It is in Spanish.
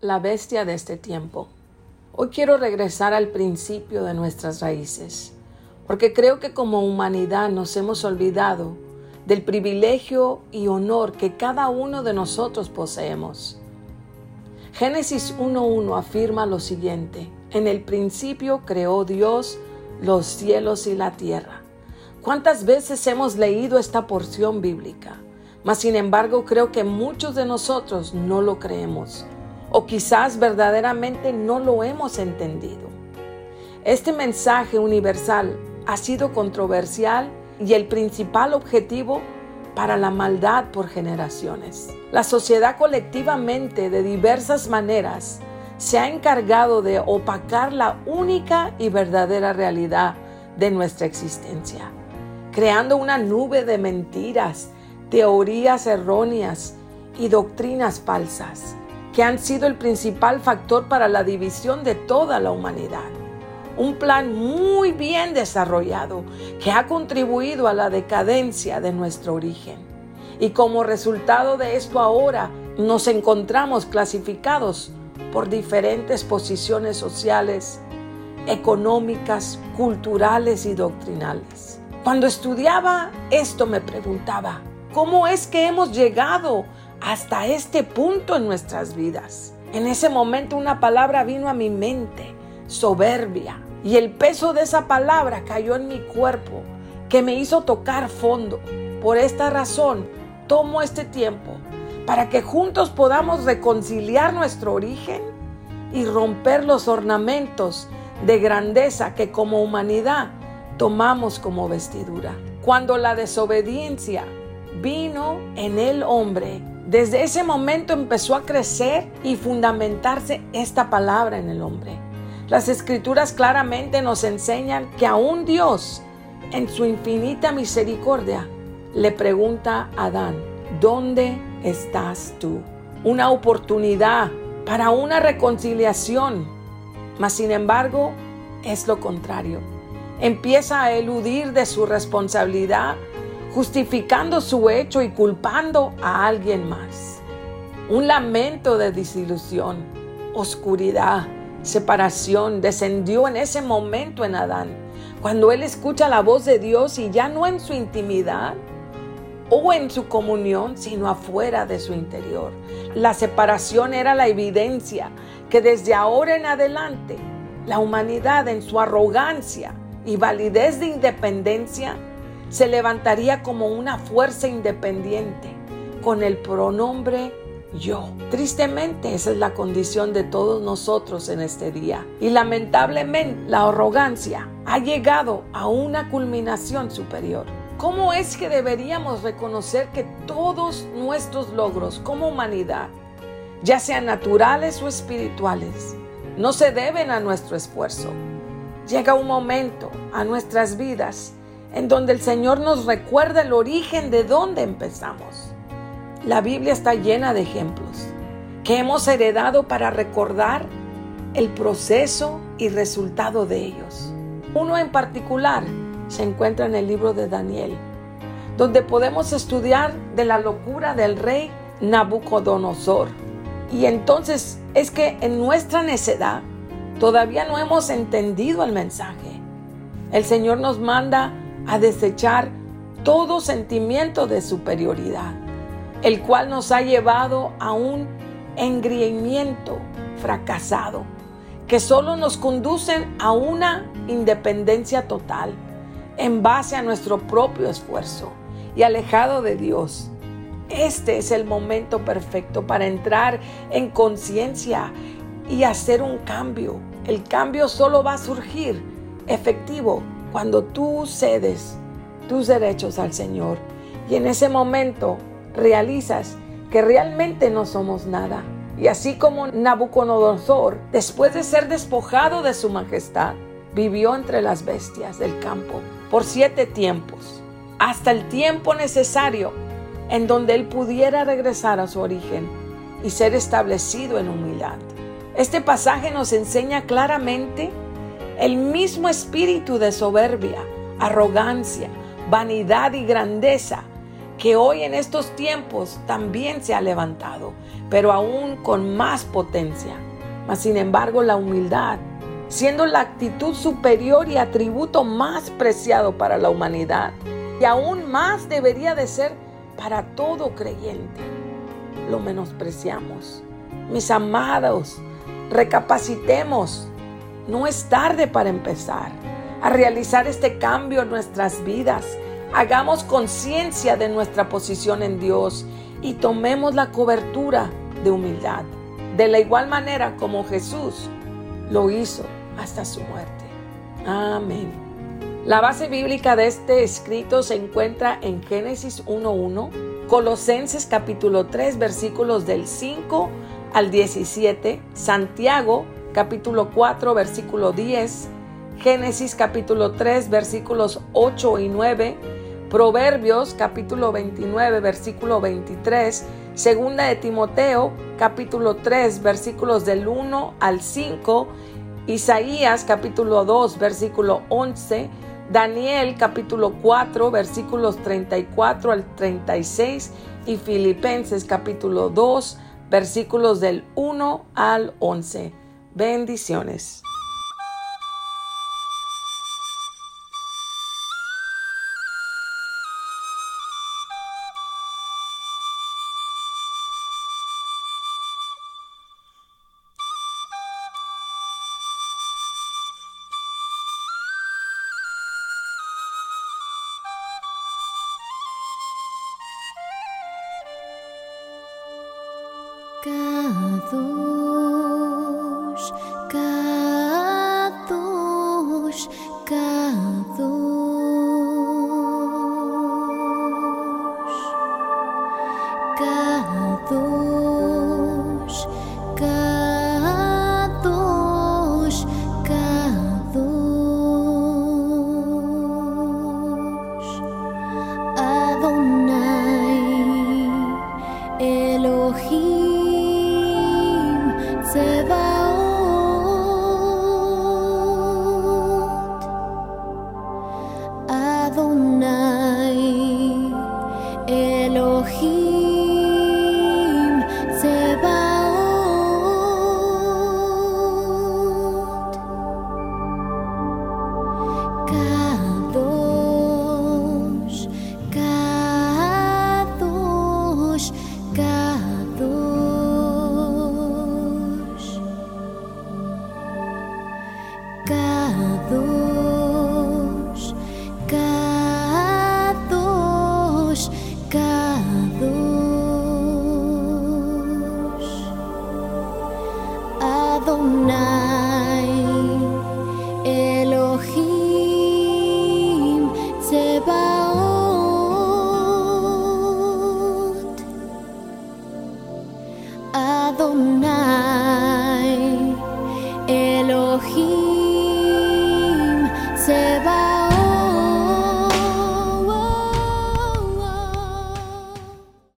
La bestia de este tiempo. Hoy quiero regresar al principio de nuestras raíces, porque creo que como humanidad nos hemos olvidado del privilegio y honor que cada uno de nosotros poseemos. Génesis 1.1 afirma lo siguiente en el principio creó Dios los cielos y la tierra. ¿Cuántas veces hemos leído esta porción bíblica? Mas sin embargo creo que muchos de nosotros no lo creemos o quizás verdaderamente no lo hemos entendido. Este mensaje universal ha sido controversial y el principal objetivo para la maldad por generaciones. La sociedad colectivamente de diversas maneras se ha encargado de opacar la única y verdadera realidad de nuestra existencia, creando una nube de mentiras teorías erróneas y doctrinas falsas que han sido el principal factor para la división de toda la humanidad. Un plan muy bien desarrollado que ha contribuido a la decadencia de nuestro origen. Y como resultado de esto ahora nos encontramos clasificados por diferentes posiciones sociales, económicas, culturales y doctrinales. Cuando estudiaba esto me preguntaba, ¿Cómo es que hemos llegado hasta este punto en nuestras vidas? En ese momento una palabra vino a mi mente, soberbia, y el peso de esa palabra cayó en mi cuerpo, que me hizo tocar fondo. Por esta razón, tomo este tiempo para que juntos podamos reconciliar nuestro origen y romper los ornamentos de grandeza que como humanidad tomamos como vestidura. Cuando la desobediencia vino en el hombre. Desde ese momento empezó a crecer y fundamentarse esta palabra en el hombre. Las escrituras claramente nos enseñan que aún Dios, en su infinita misericordia, le pregunta a Adán, ¿dónde estás tú? Una oportunidad para una reconciliación. Mas sin embargo, es lo contrario. Empieza a eludir de su responsabilidad justificando su hecho y culpando a alguien más. Un lamento de desilusión, oscuridad, separación descendió en ese momento en Adán, cuando él escucha la voz de Dios y ya no en su intimidad o en su comunión, sino afuera de su interior. La separación era la evidencia que desde ahora en adelante la humanidad en su arrogancia y validez de independencia se levantaría como una fuerza independiente con el pronombre yo. Tristemente esa es la condición de todos nosotros en este día. Y lamentablemente la arrogancia ha llegado a una culminación superior. ¿Cómo es que deberíamos reconocer que todos nuestros logros como humanidad, ya sean naturales o espirituales, no se deben a nuestro esfuerzo? Llega un momento a nuestras vidas en donde el Señor nos recuerda el origen de dónde empezamos. La Biblia está llena de ejemplos que hemos heredado para recordar el proceso y resultado de ellos. Uno en particular se encuentra en el libro de Daniel, donde podemos estudiar de la locura del rey Nabucodonosor. Y entonces es que en nuestra necedad todavía no hemos entendido el mensaje. El Señor nos manda a desechar todo sentimiento de superioridad, el cual nos ha llevado a un engreimiento fracasado, que solo nos conducen a una independencia total en base a nuestro propio esfuerzo y alejado de Dios. Este es el momento perfecto para entrar en conciencia y hacer un cambio. El cambio solo va a surgir efectivo cuando tú cedes tus derechos al Señor y en ese momento realizas que realmente no somos nada. Y así como Nabucodonosor, después de ser despojado de su majestad, vivió entre las bestias del campo por siete tiempos, hasta el tiempo necesario en donde él pudiera regresar a su origen y ser establecido en humildad. Este pasaje nos enseña claramente el mismo espíritu de soberbia, arrogancia, vanidad y grandeza que hoy en estos tiempos también se ha levantado, pero aún con más potencia. Mas sin embargo la humildad, siendo la actitud superior y atributo más preciado para la humanidad, y aún más debería de ser para todo creyente, lo menospreciamos. Mis amados, recapacitemos. No es tarde para empezar a realizar este cambio en nuestras vidas. Hagamos conciencia de nuestra posición en Dios y tomemos la cobertura de humildad, de la igual manera como Jesús lo hizo hasta su muerte. Amén. La base bíblica de este escrito se encuentra en Génesis 1.1, Colosenses capítulo 3 versículos del 5 al 17, Santiago capítulo 4 versículo 10, Génesis capítulo 3 versículos 8 y 9, Proverbios capítulo 29 versículo 23, Segunda de Timoteo capítulo 3 versículos del 1 al 5, Isaías capítulo 2 versículo 11, Daniel capítulo 4 versículos 34 al 36 y Filipenses capítulo 2 versículos del 1 al 11. Bendiciones. Kadosh,